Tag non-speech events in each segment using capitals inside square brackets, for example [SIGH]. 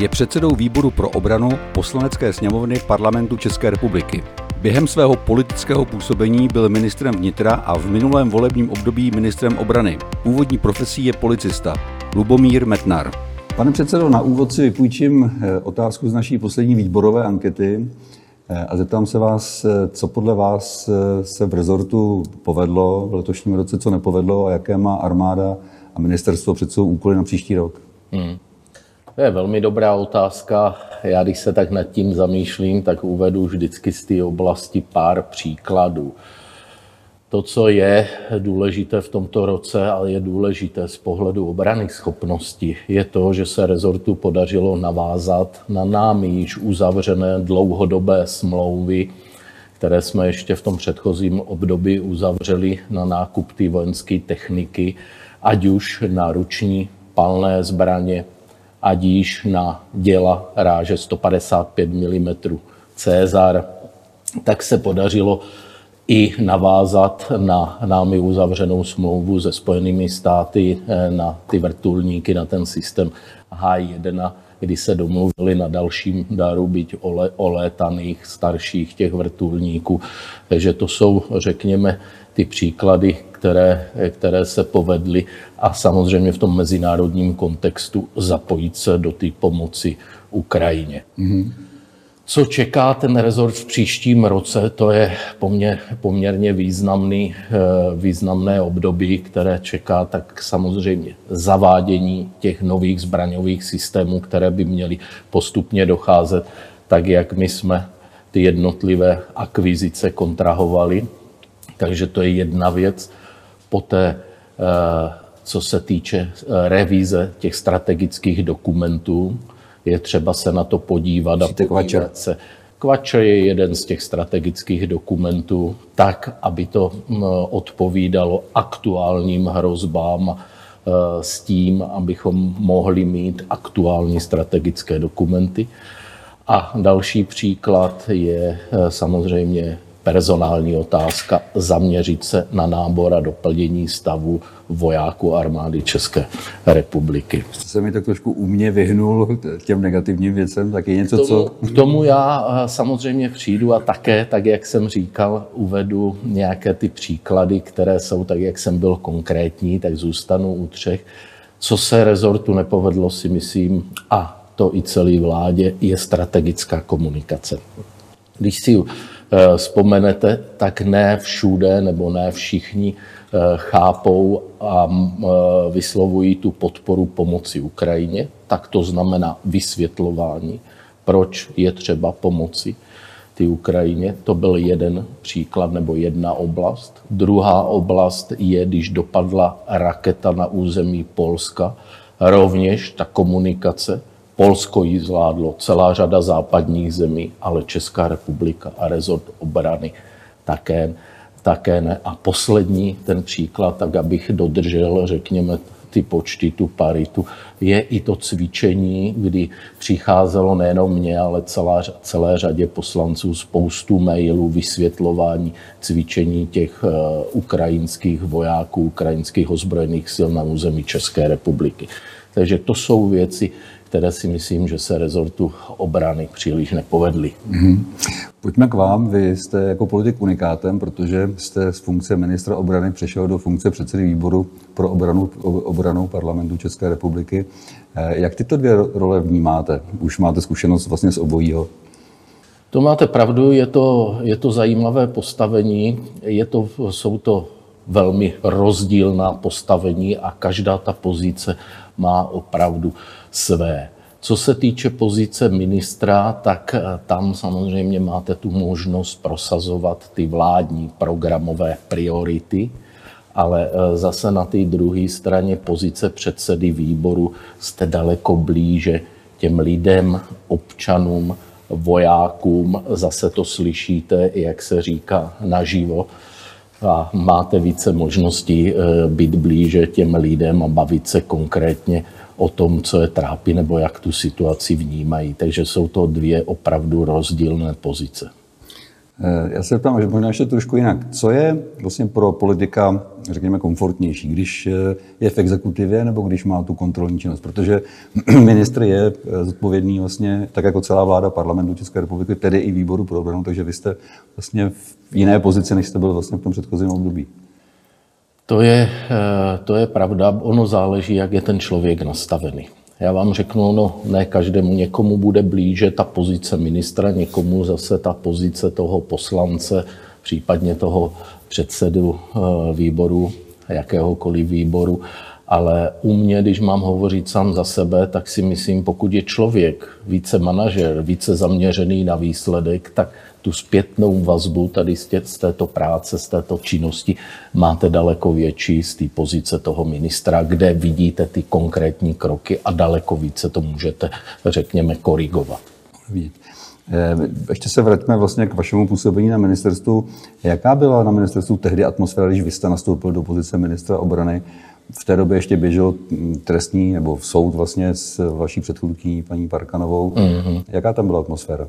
Je předsedou výboru pro obranu poslanecké sněmovny parlamentu České republiky. Během svého politického působení byl ministrem vnitra a v minulém volebním období ministrem obrany. Původní profesí je policista. Lubomír Metnar. Pane předsedo, na úvod si vypůjčím eh, otázku z naší poslední výborové ankety eh, a zeptám se vás, eh, co podle vás se v rezortu povedlo v letošním roce, co nepovedlo a jaké má armáda a ministerstvo před svou úkoly na příští rok. Hmm. To je velmi dobrá otázka. Já když se tak nad tím zamýšlím, tak uvedu vždycky z té oblasti pár příkladů. To, co je důležité v tomto roce, ale je důležité z pohledu obrany schopnosti, je to, že se rezortu podařilo navázat na námi již uzavřené dlouhodobé smlouvy, které jsme ještě v tom předchozím období uzavřeli na nákup té vojenské techniky, ať už na ruční palné zbraně, ať již na děla ráže 155 mm Cezar, tak se podařilo i navázat na námi uzavřenou smlouvu se Spojenými státy eh, na ty vrtulníky, na ten systém H1, kdy se domluvili na dalším daru, byť olétaných starších těch vrtulníků. Takže to jsou, řekněme, ty příklady, které, které se povedly a samozřejmě v tom mezinárodním kontextu zapojit se do té pomoci Ukrajině. Mm-hmm. Co čeká ten rezort v příštím roce, to je poměr, poměrně významný, eh, významné období, které čeká tak samozřejmě zavádění těch nových zbraňových systémů, které by měly postupně docházet, tak jak my jsme ty jednotlivé akvizice kontrahovali. Takže to je jedna věc. Poté, eh, co se týče eh, revíze těch strategických dokumentů, je třeba se na to podívat a podívat se. Kvače je jeden z těch strategických dokumentů tak, aby to mm, odpovídalo aktuálním hrozbám eh, s tím, abychom mohli mít aktuální strategické dokumenty. A další příklad je samozřejmě personální otázka zaměřit se na nábor a doplnění stavu vojáků armády České republiky. Jste se mi tak trošku úmě vyhnul těm negativním věcem, tak je něco, k tomu, co... K tomu já eh, samozřejmě přijdu a také, tak jak jsem říkal, uvedu nějaké ty příklady, které jsou tak, jak jsem byl konkrétní, tak zůstanu u třech. Co se rezortu nepovedlo, si myslím, a to i celé vládě, je strategická komunikace. Když si vzpomenete, tak ne všude nebo ne všichni eh, chápou a eh, vyslovují tu podporu pomoci Ukrajině. Tak to znamená vysvětlování, proč je třeba pomoci ty Ukrajině. To byl jeden příklad nebo jedna oblast. Druhá oblast je, když dopadla raketa na území Polska, rovněž ta komunikace Polsko ji zvládlo, celá řada západních zemí, ale Česká republika a rezort obrany také, také ne. A poslední ten příklad, tak abych dodržel, řekněme, ty počty, tu paritu, je i to cvičení, kdy přicházelo nejenom mě, ale celá, celé řadě poslanců spoustu mailů, vysvětlování cvičení těch uh, ukrajinských vojáků, ukrajinských ozbrojených sil na území České republiky. Takže to jsou věci, které si myslím, že se rezortu obrany příliš nepovedly. Mm-hmm. Pojďme k vám. Vy jste jako politik unikátem, protože jste z funkce ministra obrany přešel do funkce předsedy výboru pro obranu, obranu parlamentu České republiky. Eh, jak tyto dvě role vnímáte? Už máte zkušenost vlastně z obojího. To máte pravdu, je to, je to zajímavé postavení, je to, jsou to velmi rozdílná postavení a každá ta pozice má opravdu své. Co se týče pozice ministra, tak eh, tam samozřejmě máte tu možnost prosazovat ty vládní programové priority, ale eh, zase na té druhé straně pozice předsedy výboru jste daleko blíže těm lidem, občanům, vojákům. Zase to slyšíte, jak se říká, naživo a máte více možností eh, být blíže těm lidem a bavit se konkrétně o tom, co je trápí nebo jak tu situaci vnímají. Takže jsou to dvě opravdu rozdílné pozice. Eh, já se ptám, že možná ještě trošku jinak. Co je vlastně pro politika, řekněme, komfortnější, když eh, je v exekutivě nebo když má tu kontrolní činnost? Protože [CLEARS THROAT] ministr je eh, zodpovědný vlastně, tak jako celá vláda parlamentu České republiky, tedy i výboru pro obranu, takže vy jste vlastně v jiné pozici, než jste byl vlastně v tom předchozím období. To je, to je pravda. Ono záleží, jak je ten člověk nastavený. Já vám řeknu, no ne každému, někomu bude blíže ta pozice ministra, někomu zase ta pozice toho poslance, případně toho předsedu eh, výboru, jakéhokoliv výboru. Ale u mě, když mám hovořit sám za sebe, tak si myslím, pokud je člověk více manažer, více zaměřený na výsledek, tak tu zpětnou vazbu tady z této práce, z této činnosti máte daleko větší z té pozice toho ministra, kde vidíte ty konkrétní kroky a daleko více to můžete, řekněme, korigovat. Eh, ještě se vraťme vlastně k vašemu působení na ministerstvu. Jaká byla na ministerstvu tehdy atmosféra, když vy jste nastoupil do pozice ministra obrany? V té době ještě běžel trestní nebo v soud vlastně s vaší předchůdkyní paní Parkanovou. Mm-hmm. Jaká tam byla atmosféra?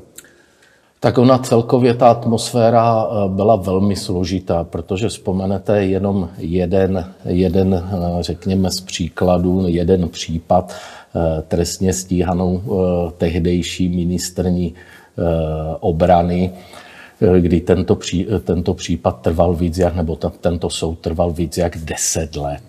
Tak ona celkově ta atmosféra eh, byla velmi složitá, protože vzpomenete jenom jeden, jeden eh, řekněme z příkladů, jeden případ eh, trestně stíhanou tehdejší ministrní obrany, kdy tento, pří, tento případ trval víc jak, nebo tento soud trval víc jak 10 let.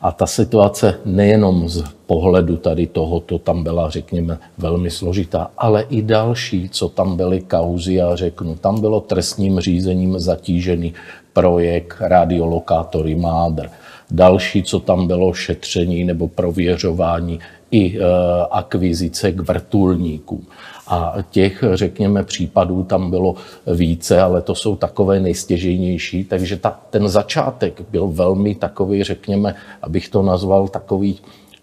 A ta situace nejenom z pohledu tady tohoto tam byla, řekněme, velmi složitá, ale i další, co tam byly kauzy, já řeknu, tam bylo trestním řízením zatížený projekt radiolokátory Mádr. Další, co tam bylo šetření nebo prověřování i e, akvizice k vrtulníkům. A těch, řekněme, případů tam bylo více, ale to jsou takové nejstěžejnější. Takže ta, ten začátek byl velmi takový, řekněme, abych to nazval takový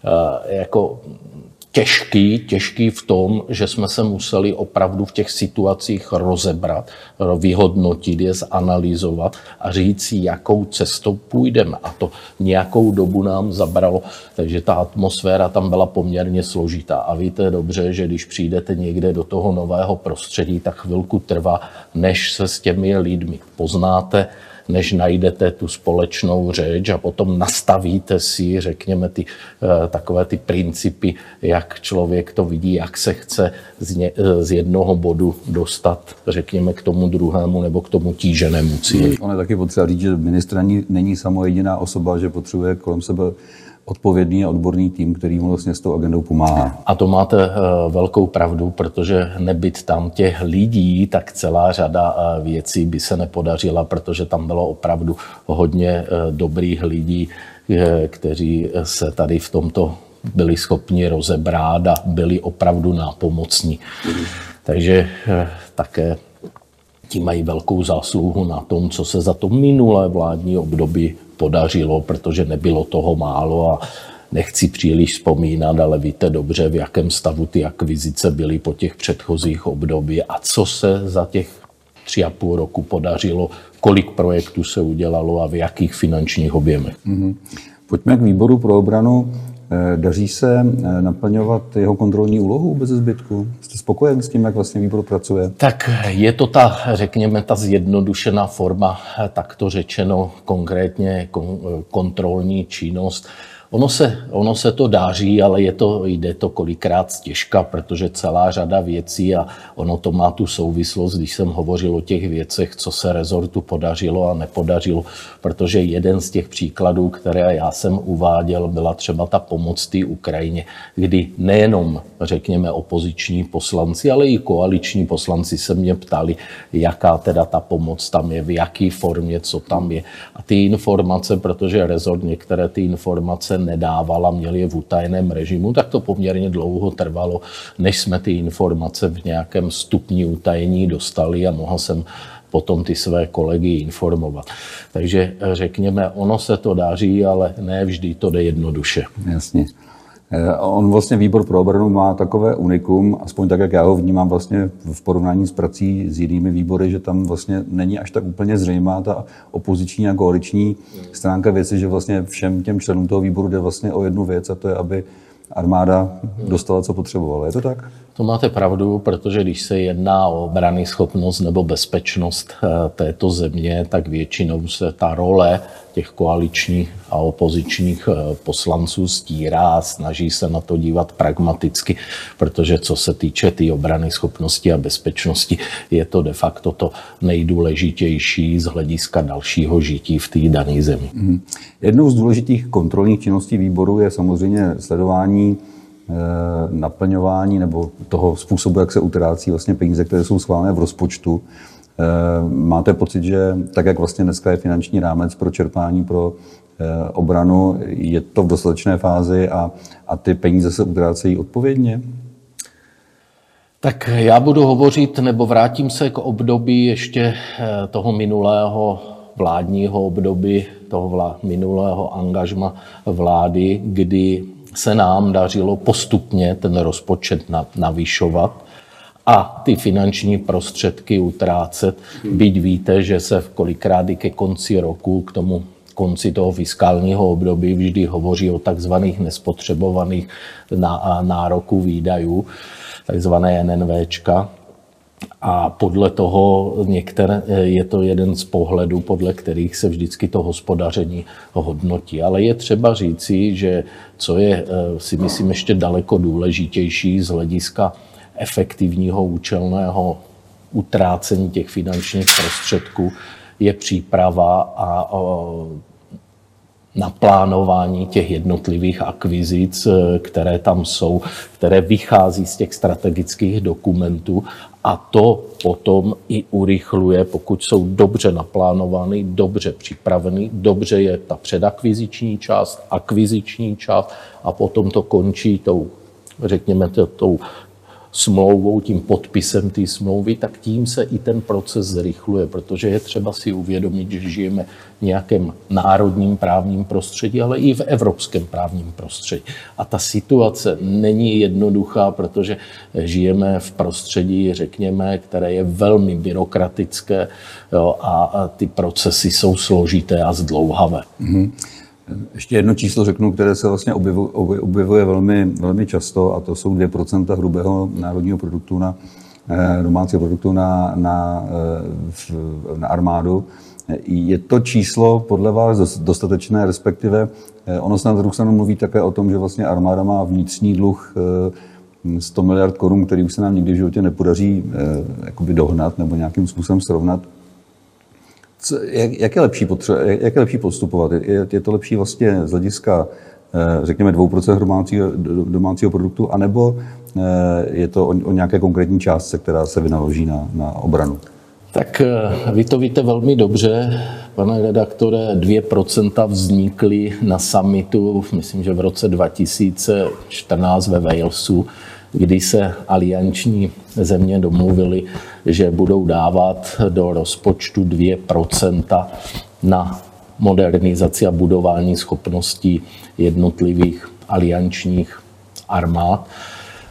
uh, jako těžký, těžký v tom, že jsme se museli opravdu v těch situacích rozebrat, vyhodnotit je, zanalizovat a říct si, jakou cestou půjdeme. A to nějakou dobu nám zabralo, takže ta atmosféra tam byla poměrně složitá. A víte dobře, že když přijdete někde do toho nového prostředí, tak chvilku trvá, než se s těmi lidmi poznáte, než najdete tu společnou řeč a potom nastavíte si, řekněme, ty, eh, takové ty principy, jak člověk to vidí, jak se chce z, ně, eh, z jednoho bodu dostat, řekněme, k tomu druhému nebo k tomu tíženému cíli. On je taky potřeba říct, že ministr není, není samo jediná osoba, že potřebuje kolem sebe odpovědný a odborný tým, který mu vlastně s tou agendou pomáhá. A to máte eh, velkou pravdu, protože nebyt tam těch lidí, tak celá řada eh, věcí by se nepodařila, protože tam bylo opravdu hodně eh, dobrých lidí, kteří se tady v tomto byli schopni rozebrát a byli opravdu nápomocní. Takže také ti mají velkou zásluhu na tom, co se za to minulé vládní období podařilo, protože nebylo toho málo a nechci příliš vzpomínat, ale víte dobře, v jakém stavu ty akvizice byly po těch předchozích období a co se za těch tři a půl roku podařilo, kolik projektů se udělalo a v jakých finančních objemech. Mm-hmm. Pojďme k výboru pro obranu. Eh, daří se eh, naplňovat jeho kontrolní úlohu bez zbytku? Jste spokojen s tím, jak vlastně výbor pracuje? Tak je to ta, řekněme, ta zjednodušená forma, eh, takto řečeno konkrétně kontrolní činnost. Ono se, ono se to dáří, ale je to, jde to kolikrát stěžka, protože celá řada věcí a ono to má tu souvislost, když jsem hovořil o těch věcech, co se rezortu podařilo a nepodařilo, protože jeden z těch příkladů, které já jsem uváděl, byla třeba ta pomoc té Ukrajině, kdy nejenom, řekněme, opoziční poslanci, ale i koaliční poslanci se mě ptali, jaká teda ta pomoc tam je, v jaké formě, co tam je. A ty informace, protože rezort některé ty informace nedávala, měli je v utajeném režimu, tak to poměrně dlouho trvalo, než jsme ty informace v nějakém stupni utajení dostali a mohl jsem potom ty své kolegy informovat. Takže řekněme, ono se to daří, ale ne vždy to jde jednoduše. Jasně. Eh, on vlastně výbor pro obranu má takové unikum, aspoň tak, jak já ho vnímám vlastně v porovnání s prací s jinými výbory, že tam vlastně není až tak úplně zřejmá ta opoziční a koaliční stránka věci, že vlastně všem těm členům toho výboru jde vlastně o jednu věc a to je, aby armáda dostala, co potřebovala. Je to tak? To máte pravdu, protože když se jedná o obrany schopnost nebo bezpečnost eh, této země, tak většinou se ta role těch koaličních a opozičních eh, poslanců stírá a snaží se na to dívat pragmaticky, protože co se týče té tý obrany schopnosti a bezpečnosti, je to de facto to nejdůležitější z hlediska dalšího žití v té dané zemi. Mm. Jednou z důležitých kontrolních činností výboru je samozřejmě sledování naplňování nebo toho způsobu, jak se utrácí vlastně peníze, které jsou schválené v rozpočtu. Eh, máte pocit, že tak, jak vlastně dneska je finanční rámec pro čerpání pro eh, obranu, je to v dostatečné fázi a, a ty peníze se utrácejí odpovědně? Tak já budu hovořit, nebo vrátím se k období ještě toho minulého vládního období, toho vlá, minulého angažma vlády, kdy se nám dařilo postupně ten rozpočet navyšovat a ty finanční prostředky utrácet, byť víte, že se kolikrát i ke konci roku, k tomu konci toho fiskálního období vždy hovoří o takzvaných nespotřebovaných nároků výdajů, takzvané NNVčka. A podle toho některé, je to jeden z pohledů, podle kterých se vždycky to hospodaření hodnotí. Ale je třeba říci, že co je, eh, si myslím, ještě daleko důležitější z hlediska efektivního účelného utrácení těch finančních prostředků, je příprava a naplánování těch jednotlivých akvizic, eh, které tam jsou, které vychází z těch strategických dokumentů a to potom i urychluje, pokud jsou dobře naplánovány, dobře připraveny, dobře je ta předakviziční část, akviziční část a potom to končí tou, řekněme, tou smlouvou, tím podpisem té smlouvy, tak tím se i ten proces zrychluje, protože je třeba si uvědomit, že žijeme v nějakém národním právním prostředí, ale i v evropském právním prostředí. A ta situace není jednoduchá, protože žijeme v prostředí, řekněme, které je velmi byrokratické jo, a, ty procesy jsou složité a zdlouhavé. Mm-hmm. Ještě jedno číslo řeknu, které se vlastně objevuje, velmi, velmi často, a to jsou 2% hrubého národního produktu na eh, domácího produktu na, na, eh, na armádu. Je to číslo podle vás dostatečné, respektive eh, ono se na druhou stranu mluví také o tom, že vlastně armáda má vnitřní dluh 100 miliard korun, který už se nám nikdy v životě nepodaří jakoby dohnat nebo nějakým způsobem srovnat jak, jak, je lepší potře- jak je lepší postupovat? Je, je to lepší vlastně z hlediska, eh, řekněme, 2% domácího, domácího produktu, anebo eh, je to o, o nějaké konkrétní částce, která se vynaloží na, na obranu? Tak eh, vy to víte velmi dobře, pane redaktore, 2% vznikly na summitu, myslím, že v roce 2014 ve Walesu, kdy se alianční země domluvili, že budou dávat do rozpočtu 2% na modernizaci a budování schopností jednotlivých aliančních armád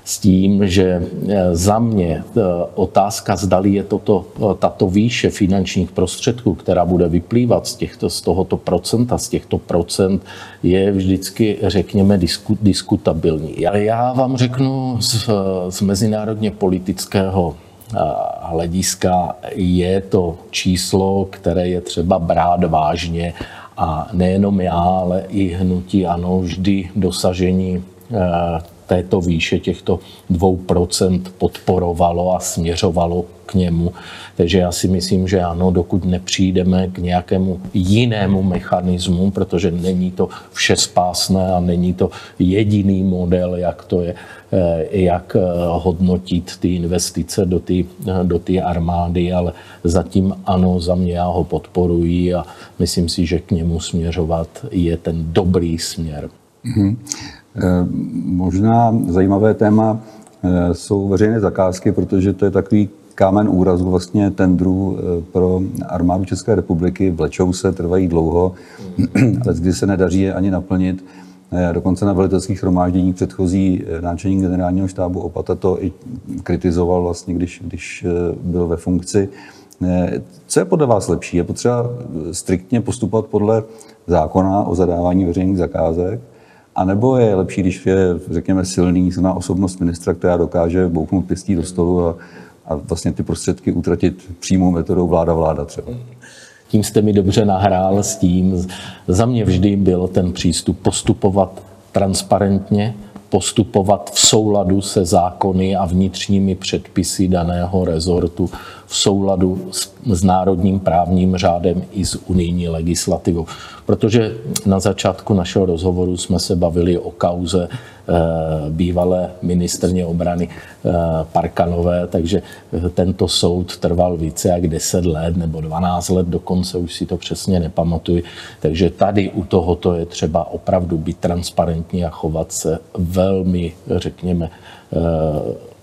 s tím, že eh, za mě eh, otázka, zdali je toto, eh, tato výše finančních prostředků, která bude vyplývat z, těchto, z tohoto procenta, z těchto procent, je vždycky, řekněme, disku, diskutabilní. Já, já vám řeknu z, z mezinárodně politického hlediska je to číslo, které je třeba brát vážně. A nejenom já, ale i hnutí ano, vždy dosažení této výše těchto 2% podporovalo a směřovalo k němu. Takže já si myslím, že ano, dokud nepřijdeme k nějakému jinému mechanismu, protože není to vše spásné a není to jediný model, jak to je, eh, jak eh, hodnotit ty investice do té do armády, ale zatím ano, za mě já ho podporuji a myslím si, že k němu směřovat je ten dobrý směr. Mm-hmm. Eh, možná zajímavé téma eh, jsou veřejné zakázky, protože to je takový kámen úrazu vlastně tendrů eh, pro armádu České republiky. Vlečou se, trvají dlouho, [CLEARS THROAT] ale kdy se nedaří je ani naplnit. Dokonce na velitelských shromáždění předchozí náčelník generálního štábu Opata to i kritizoval vlastně, když, když byl ve funkci. Co je podle vás lepší? Je potřeba striktně postupovat podle zákona o zadávání veřejných zakázek, A nebo je lepší, když je, řekněme, silný, silná osobnost ministra, která dokáže bouknout pěstí do stolu a, a vlastně ty prostředky utratit přímou metodou vláda-vláda třeba? Tím jste mi dobře nahrál s tím. Za mě vždy byl ten přístup postupovat transparentně, postupovat v souladu se zákony a vnitřními předpisy daného rezortu, v souladu s, s národním právním řádem i s unijní legislativou. Protože na začátku našeho rozhovoru jsme se bavili o kauze Eh, bývalé ministrně obrany eh, Parkanové, takže eh, tento soud trval více jak 10 let nebo 12 let, dokonce už si to přesně nepamatuji. Takže tady u tohoto je třeba opravdu být transparentní a chovat se velmi, řekněme,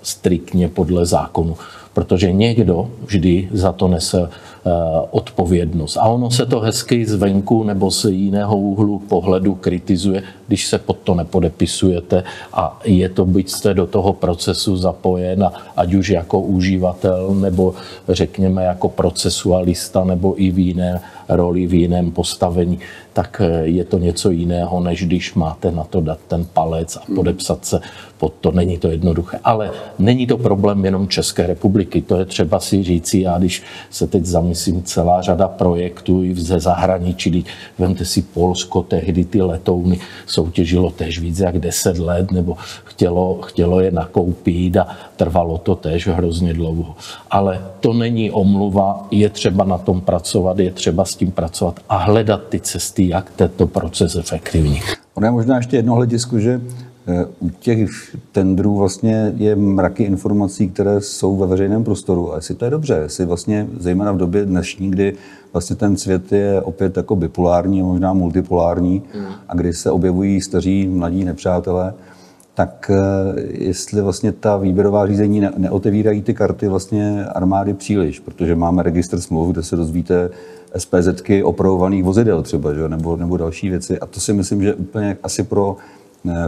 striktně podle zákonu protože někdo vždy za to nese eh, odpovědnost. A ono se to hezky zvenku nebo z jiného úhlu pohledu kritizuje, když se pod to nepodepisujete a je to, byť jste do toho procesu zapojen, ať už jako uživatel nebo řekněme jako procesualista nebo i v jiné roli, v jiném postavení, tak eh, je to něco jiného, než když máte na to dát ten palec a podepsat se pod to. Není to jednoduché. Ale není to problém jenom České republiky. To je třeba si říci. Já když se teď zamyslím, celá řada projektů i ze zahraničí, vemte si Polsko, tehdy ty letouny soutěžilo tež víc jak 10 let, nebo chtělo, chtělo je nakoupit a trvalo to tež hrozně dlouho. Ale to není omluva, je třeba na tom pracovat, je třeba s tím pracovat a hledat ty cesty, jak tento proces efektivní. Ono je možná ještě jedno hledisko, že eh, u těch tendrů vlastně je mraky informací, které jsou ve veřejném prostoru. A jestli to je dobře, jestli vlastně zejména v době dnešní, kdy vlastně ten svět je opět jako bipolární možná multipolární a kdy se objevují staří, mladí nepřátelé, tak eh, jestli vlastně ta výběrová řízení neotevírají ty karty vlastně armády příliš, protože máme registr smluv, kde se dozvíte SPZky opravovaných vozidel třeba, že? Nebo, nebo další věci. A to si myslím, že úplně asi pro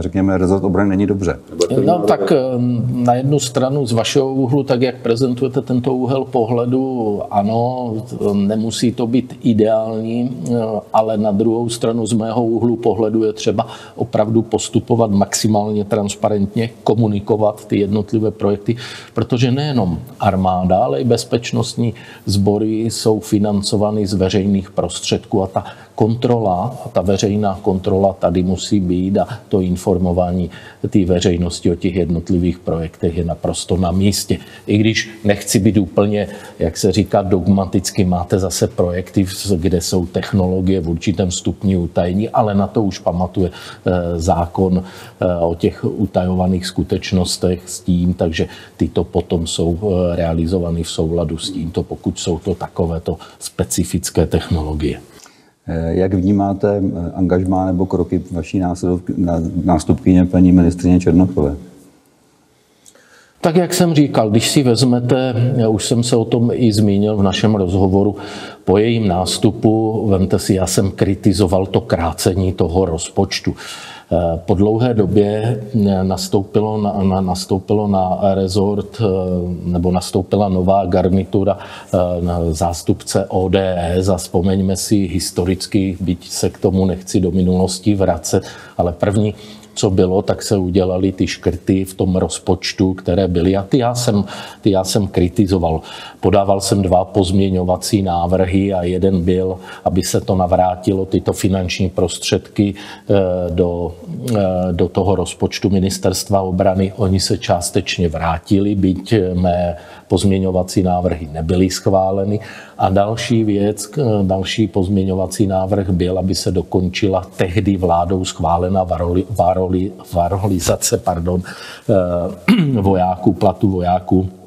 řekněme, rezort obrany není dobře. No tak na jednu stranu z vašeho úhlu, tak jak prezentujete tento úhel pohledu, ano, nemusí to být ideální, ale na druhou stranu z mého úhlu pohledu je třeba opravdu postupovat maximálně transparentně, komunikovat ty jednotlivé projekty, protože nejenom armáda, ale i bezpečnostní sbory jsou financovány z veřejných prostředků a ta kontrola, ta veřejná kontrola tady musí být a to informování té veřejnosti o těch jednotlivých projektech je naprosto na místě. I když nechci být úplně, jak se říká, dogmaticky, máte zase projekty, kde jsou technologie v určitém stupni utajení, ale na to už pamatuje eh, zákon eh, o těch utajovaných skutečnostech s tím, takže tyto potom jsou eh, realizovány v souladu s tímto, pokud jsou to takovéto specifické technologie. Eh, jak vnímáte eh, angažmá nebo kroky vaší nástupkyně paní ministrině Černochové? Tak jak jsem říkal, když si vezmete, já už jsem se o tom i zmínil v našem rozhovoru, po jejím nástupu, vemte si, já jsem kritizoval to krácení toho rozpočtu. Eh, po dlouhé době eh, nastoupilo na, na, nastoupilo na rezort eh, nebo nastoupila nová garnitura na zástupce ODS a vzpomeňme si historicky, byť se k tomu nechci do minulosti vracet, ale první co bylo, tak se udělali ty škrty v tom rozpočtu, které byly. A ty já jsem, ty já jsem kritizoval. Podával jsem dva pozměňovací návrhy a jeden byl, aby se to navrátilo, tyto finanční prostředky eh, do, eh, do toho rozpočtu ministerstva obrany. Oni se částečně vrátili, byť mé pozměňovací návrhy nebyly schváleny. A další věc, další pozměňovací návrh byl, aby se dokončila tehdy vládou schválená varoli, varoli, varolizace pardon, eh, [CLEARS THROAT] vojáků, platu vojáků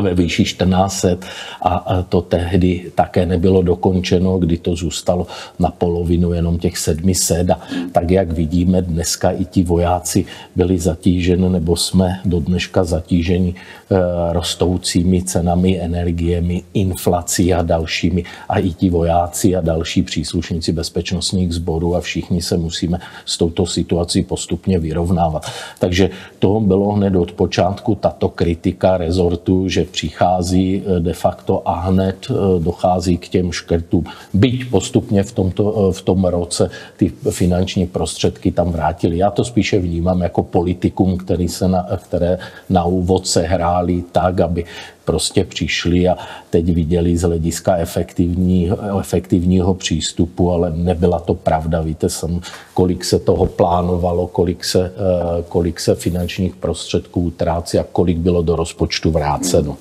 ve výši 1400 a to tehdy také nebylo dokončeno, kdy to zůstalo na polovinu jenom těch 700 a tak jak vidíme dneska i ti vojáci byli zatíženi nebo jsme do dneška zatíženi eh, rostoucími cenami, energiemi, inflací a dalšími. A i ti vojáci a další příslušníci bezpečnostních sborů a všichni se musíme s touto situací postupně vyrovnávat. Takže to bylo hned od počátku tato kritika rezortu, že přichází de facto a hned dochází k těm škrtům. Byť postupně v, tomto, v tom roce ty finanční prostředky tam vrátili. Já to spíše vnímám jako politikum, který se na, které na úvod se hráli tak, aby prostě přišli a teď viděli z hlediska efektivního, efektivního přístupu, ale nebyla to pravda. Víte sam, kolik se toho plánovalo, kolik se, eh, kolik se finančních prostředků utrácí a kolik bylo do rozpočtu vráceno.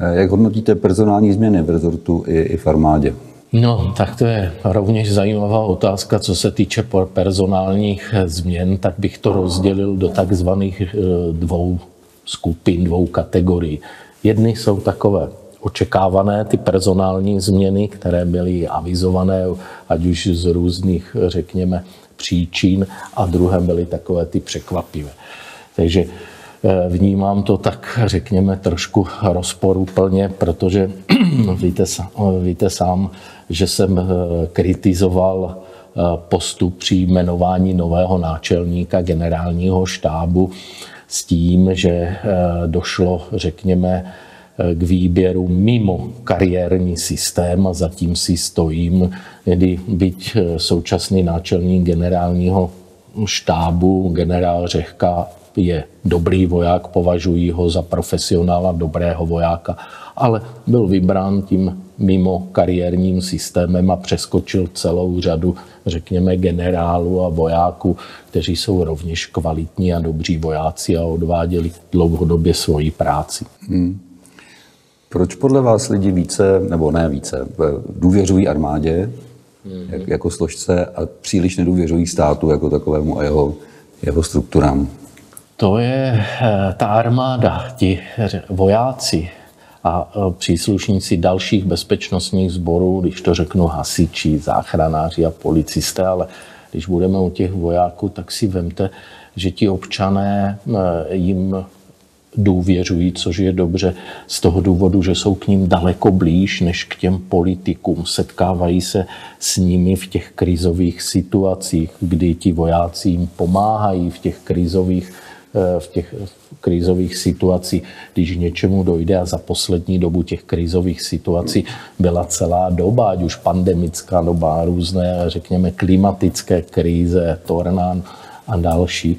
Eh, jak hodnotíte personální změny v rezortu i, i v armádě? No, tak to je rovněž zajímavá otázka. Co se týče personálních změn, tak bych to rozdělil do takzvaných eh, dvou skupin, dvou kategorií. Jedny jsou takové očekávané ty personální změny, které byly avizované, ať už z různých, řekněme, příčin, a druhé byly takové ty překvapivé. Takže eh, vnímám to tak, řekněme, trošku rozporuplně, protože [CLEARS THROAT] víte, víte sám, že jsem eh, kritizoval eh, postup při jmenování nového náčelníka generálního štábu s tím, že eh, došlo, řekněme, eh, k výběru mimo kariérní systém a zatím si stojím, kdy byť eh, současný náčelník generálního štábu, generál Řehka, je dobrý voják, považují ho za profesionála, dobrého vojáka, ale byl vybrán tím mimo kariérním systémem a přeskočil celou řadu, řekněme, generálů a vojáků, kteří jsou rovněž kvalitní a dobří vojáci a odváděli dlouhodobě svoji práci. Hmm. Proč podle vás lidi více, nebo ne více, důvěřují armádě hmm. jak, jako složce a příliš nedůvěřují státu jako takovému a jeho, jeho strukturám? To je eh, ta armáda, ti vojáci, a e, příslušníci dalších bezpečnostních sborů, když to řeknu hasiči, záchranáři a policisté, ale když budeme u těch vojáků, tak si vemte, že ti občané e, jim důvěřují, což je dobře z toho důvodu, že jsou k ním daleko blíž než k těm politikům. Setkávají se s nimi v těch krizových situacích, kdy ti vojáci jim pomáhají v těch krizových v těch krizových situacích, když něčemu dojde a za poslední dobu těch krizových situací byla celá doba, ať už pandemická doba, různé, řekněme, klimatické krize, tornán a další.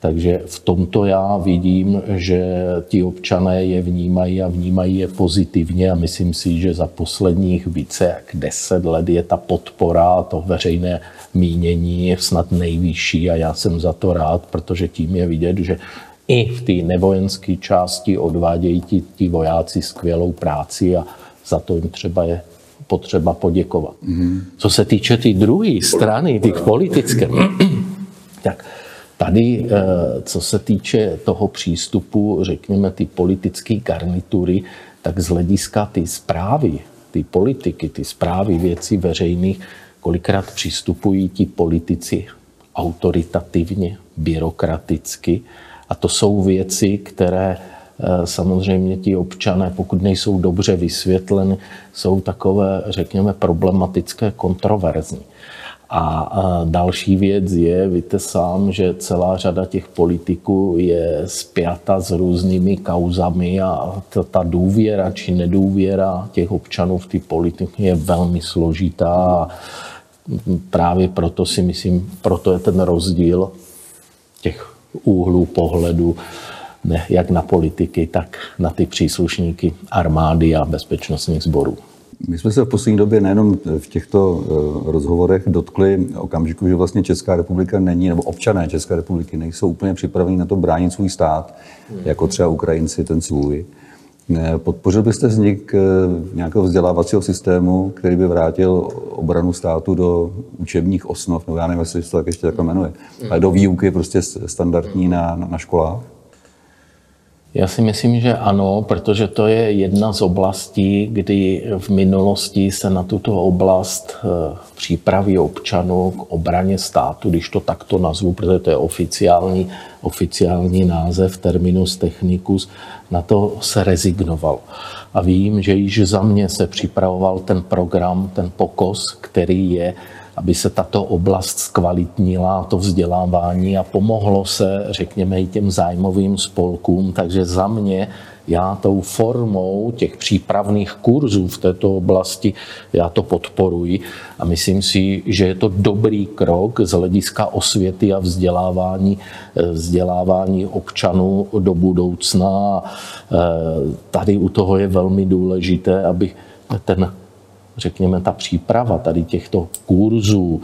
Takže v tomto já vidím, že ti občané je vnímají a vnímají je pozitivně a myslím si, že za posledních více jak deset let je ta podpora to veřejné mínění je snad nejvyšší a já jsem za to rád, protože tím je vidět, že i v té nevojenské části odvádějí ti, ti vojáci skvělou práci a za to jim třeba je potřeba poděkovat. Mm-hmm. Co se týče té druhé strany, ty politické, [CLEARS THROAT] tak Tady, eh, co se týče toho přístupu, řekněme, ty politické garnitury, tak z hlediska ty zprávy, ty politiky, ty zprávy věcí veřejných, kolikrát přistupují ti politici autoritativně, byrokraticky. A to jsou věci, které eh, samozřejmě ti občané, pokud nejsou dobře vysvětleny, jsou takové, řekněme, problematické, kontroverzní. A další věc je, víte sám, že celá řada těch politiků je spjata s různými kauzami a ta důvěra či nedůvěra těch občanů v ty politiky je velmi složitá. A právě proto si myslím, proto je ten rozdíl těch úhlů pohledu, ne, jak na politiky, tak na ty příslušníky armády a bezpečnostních sborů. My jsme se v poslední době nejenom v těchto eh, rozhovorech dotkli okamžiku, že vlastně Česká republika není, nebo občané České republiky nejsou úplně připraveni na to bránit svůj stát, jako třeba Ukrajinci ten svůj. Eh, podpořil byste vznik eh, nějakého vzdělávacího systému, který by vrátil obranu státu do učebních osnov, no já nevím, jestli se to tak ještě takhle jmenuje, ale do výuky prostě standardní na, na, na školách? Já si myslím, že ano, protože to je jedna z oblastí, kdy v minulosti se na tuto oblast eh, přípravy občanů k obraně státu, když to takto nazvu, protože to je oficiální, oficiální název, terminus technicus, na to se rezignoval. A vím, že již za mě se připravoval ten program, ten pokos, který je aby se tato oblast zkvalitnila, to vzdělávání a pomohlo se, řekněme, i těm zájmovým spolkům. Takže za mě Já tou formou těch přípravných kurzů v této oblasti, já to podporuji a myslím si, že je to dobrý krok z hlediska osvěty a vzdělávání, vzdělávání občanů do budoucna. Tady u toho je velmi důležité, aby ten řekněme, ta příprava tady těchto kurzů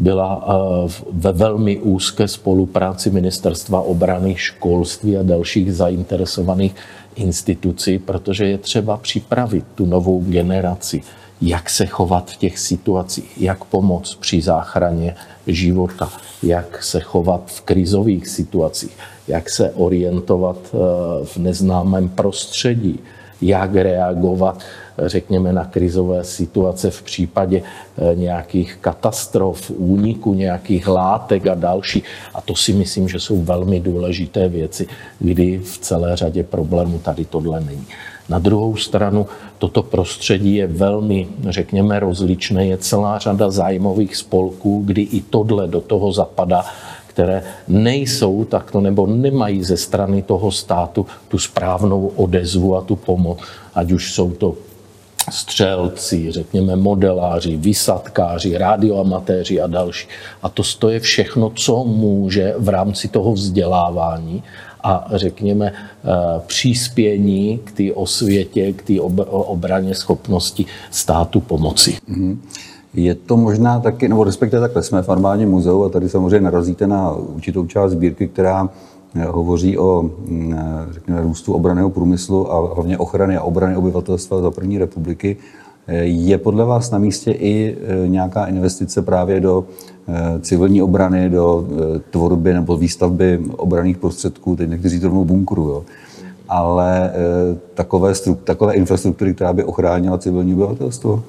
byla eh, ve velmi úzké spolupráci Ministerstva obrany, školství a dalších zainteresovaných institucí, protože je třeba připravit tu novou generaci, jak se chovat v těch situacích, jak pomoct při záchraně života, jak se chovat v krizových situacích, jak se orientovat eh, v neznámém prostředí, jak reagovat řekněme, na krizové situace v případě eh, nějakých katastrof, úniku nějakých látek a další. A to si myslím, že jsou velmi důležité věci, kdy v celé řadě problémů tady tohle není. Na druhou stranu toto prostředí je velmi, řekněme, rozličné. Je celá řada zájmových spolků, kdy i tohle do toho zapadá které nejsou takto nebo nemají ze strany toho státu tu správnou odezvu a tu pomoc, ať už jsou to střelci, řekněme modeláři, vysadkáři, radioamatéři a další. A to, to je všechno, co může v rámci toho vzdělávání a řekněme eh, příspění k té osvětě, k té obraně schopnosti státu pomoci. Mm-hmm. Je to možná taky, nebo respektive takhle, jsme v armádním muzeu a tady samozřejmě narazíte na určitou část sbírky, která hovoří o mm, eh, řekněme, růstu obraného průmyslu a hlavně ochrany a obrany obyvatelstva za první republiky. Eh, je podle vás na místě i nějaká investice právě do civilní obrany, do tvorby nebo výstavby obraných prostředků, teď někteří to rovnou bunkru, jo? ale takové, takové infrastruktury, která by ochránila civilní obyvatelstvo?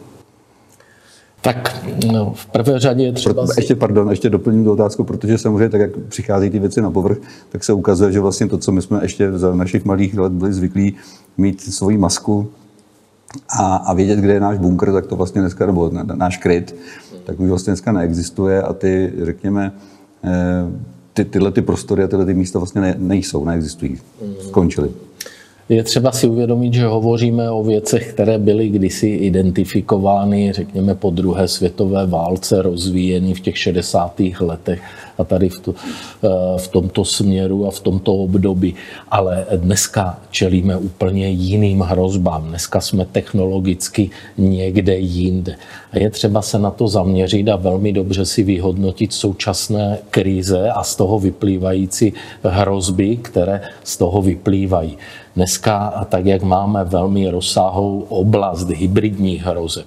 Tak no, v prvé řadě je třeba... Si... Ještě, pardon, ještě doplním tu otázku, protože samozřejmě tak, jak přichází ty věci na povrch, tak se ukazuje, že vlastně to, co my jsme ještě za našich malých let byli zvyklí mít svoji masku a, a vědět, kde je náš bunkr, tak to vlastně dneska, nebo na, náš kryt, tak už vlastně dneska neexistuje a ty, řekněme, eh, ty, tyhle ty prostory a tyhle ty místa vlastně ne, nejsou, neexistují, skončily. Je třeba si uvědomit, že hovoříme o věcech, které byly kdysi identifikovány, řekněme, po druhé světové válce, rozvíjeny v těch 60. letech a tady v, to, eh, v tomto směru a v tomto období. Ale dneska čelíme úplně jiným hrozbám. Dneska jsme technologicky někde jinde. A je třeba se na to zaměřit a velmi dobře si vyhodnotit současné krize a z toho vyplývající hrozby, které z toho vyplývají. Dneska, tak jak máme velmi rozsáhlou oblast hybridních hrozeb,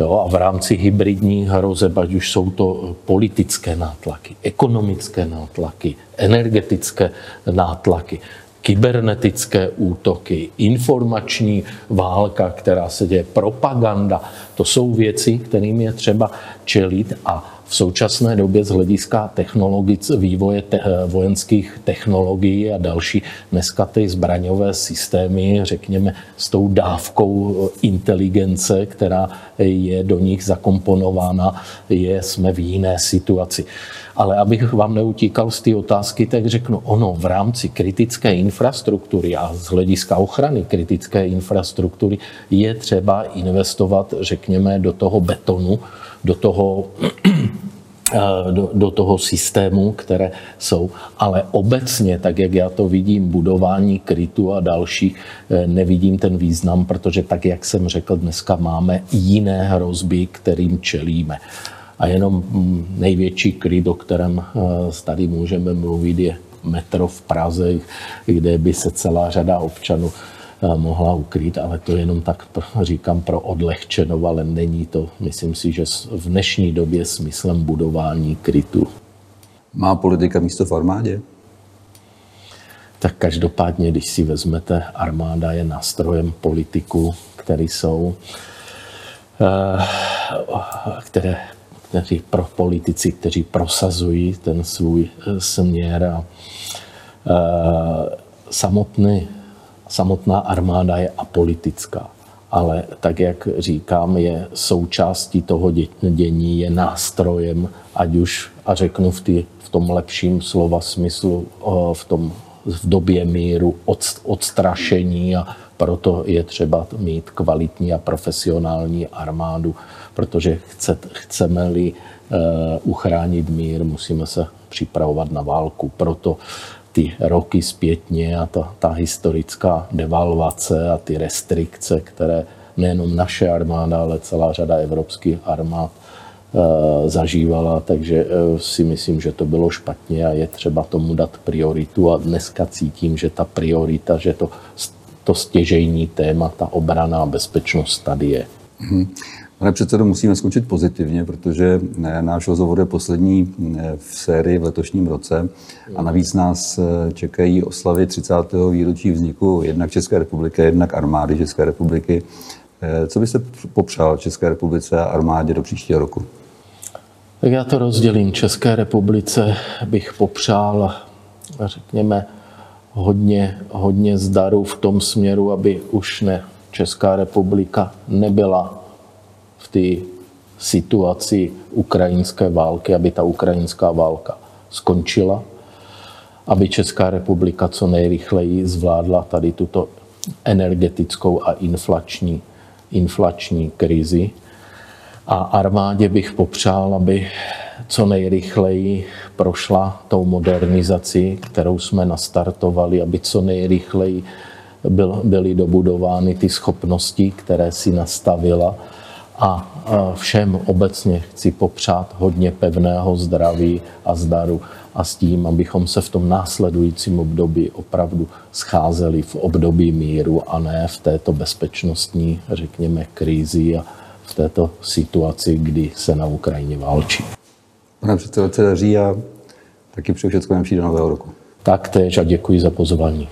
Jo, a v rámci hybridních hrozeb, ať už jsou to politické nátlaky, ekonomické nátlaky, energetické nátlaky, kybernetické útoky, informační válka, která se děje, propaganda, to jsou věci, kterým je třeba čelit a v současné době z hlediska technologic, vývoje te, vojenských technologií a další, dneska ty zbraňové systémy, řekněme, s tou dávkou inteligence, která je do nich zakomponována, je, jsme v jiné situaci. Ale abych vám neutíkal z té otázky, tak řeknu, ono v rámci kritické infrastruktury a z hlediska ochrany kritické infrastruktury je třeba investovat, řekněme, do toho betonu, do toho [CLEARS THROAT] Eh, do, do toho systému, které jsou. Ale obecně, tak jak já to vidím, budování krytu a další, eh, nevidím ten význam, protože tak, jak jsem řekl, dneska máme jiné hrozby, kterým čelíme. A jenom mm, největší kryt, o kterém eh, tady můžeme mluvit, je metro v Praze, kde by se celá řada občanů mohla ukrýt, ale to jenom tak říkám pro odlehčenou, ale není to, myslím si, že v dnešní době smyslem budování krytu. Má politika místo v armádě? Tak každopádně, když si vezmete, armáda je nástrojem politiků, který jsou, eh, které, kteří pro politici, kteří prosazují ten svůj eh, směr a samotný samotná armáda je apolitická. Ale tak, jak říkám, je součástí toho dění, je nástrojem, ať už, a řeknu v, tý, v tom lepším slova smyslu, v tom v době míru od, odstrašení a proto je třeba mít kvalitní a profesionální armádu, protože chce, chceme-li uh, uchránit mír, musíme se připravovat na válku. Proto ty roky zpětně a ta, ta historická devalvace a ty restrikce, které nejenom naše armáda, ale celá řada evropských armád Eh, zažívala, takže eh, si myslím, že to bylo špatně a je třeba tomu dát prioritu. A dneska cítím, že ta priorita, že to, to stěžejní téma, ta obrana a bezpečnost tady je. Pane předsedo, musíme skončit pozitivně, protože eh, náš rozhovor je poslední v sérii v letošním roce a navíc nás čekají oslavy 30. výročí vzniku jednak České republiky, jednak armády České republiky. Co byste popřál České republice a armádě do příštího roku? Tak já to rozdělím. České republice bych popřál, řekněme, hodně, hodně zdaru v tom směru, aby už ne Česká republika nebyla v té situaci ukrajinské války, aby ta ukrajinská válka skončila, aby Česká republika co nejrychleji zvládla tady tuto energetickou a inflační, inflační krizi, a armádě bych popřál, aby co nejrychleji prošla tou modernizací, kterou jsme nastartovali, aby co nejrychleji byl, byly dobudovány ty schopnosti, které si nastavila. A všem obecně chci popřát hodně pevného zdraví a zdaru a s tím, abychom se v tom následujícím období opravdu scházeli v období míru a ne v této bezpečnostní, řekněme, krizi a, v této situaci, kdy se na Ukrajině válčí. Pane předsedo, daří a taky přeju všechno nejlepší do nového roku. Tak tež a děkuji za pozvání.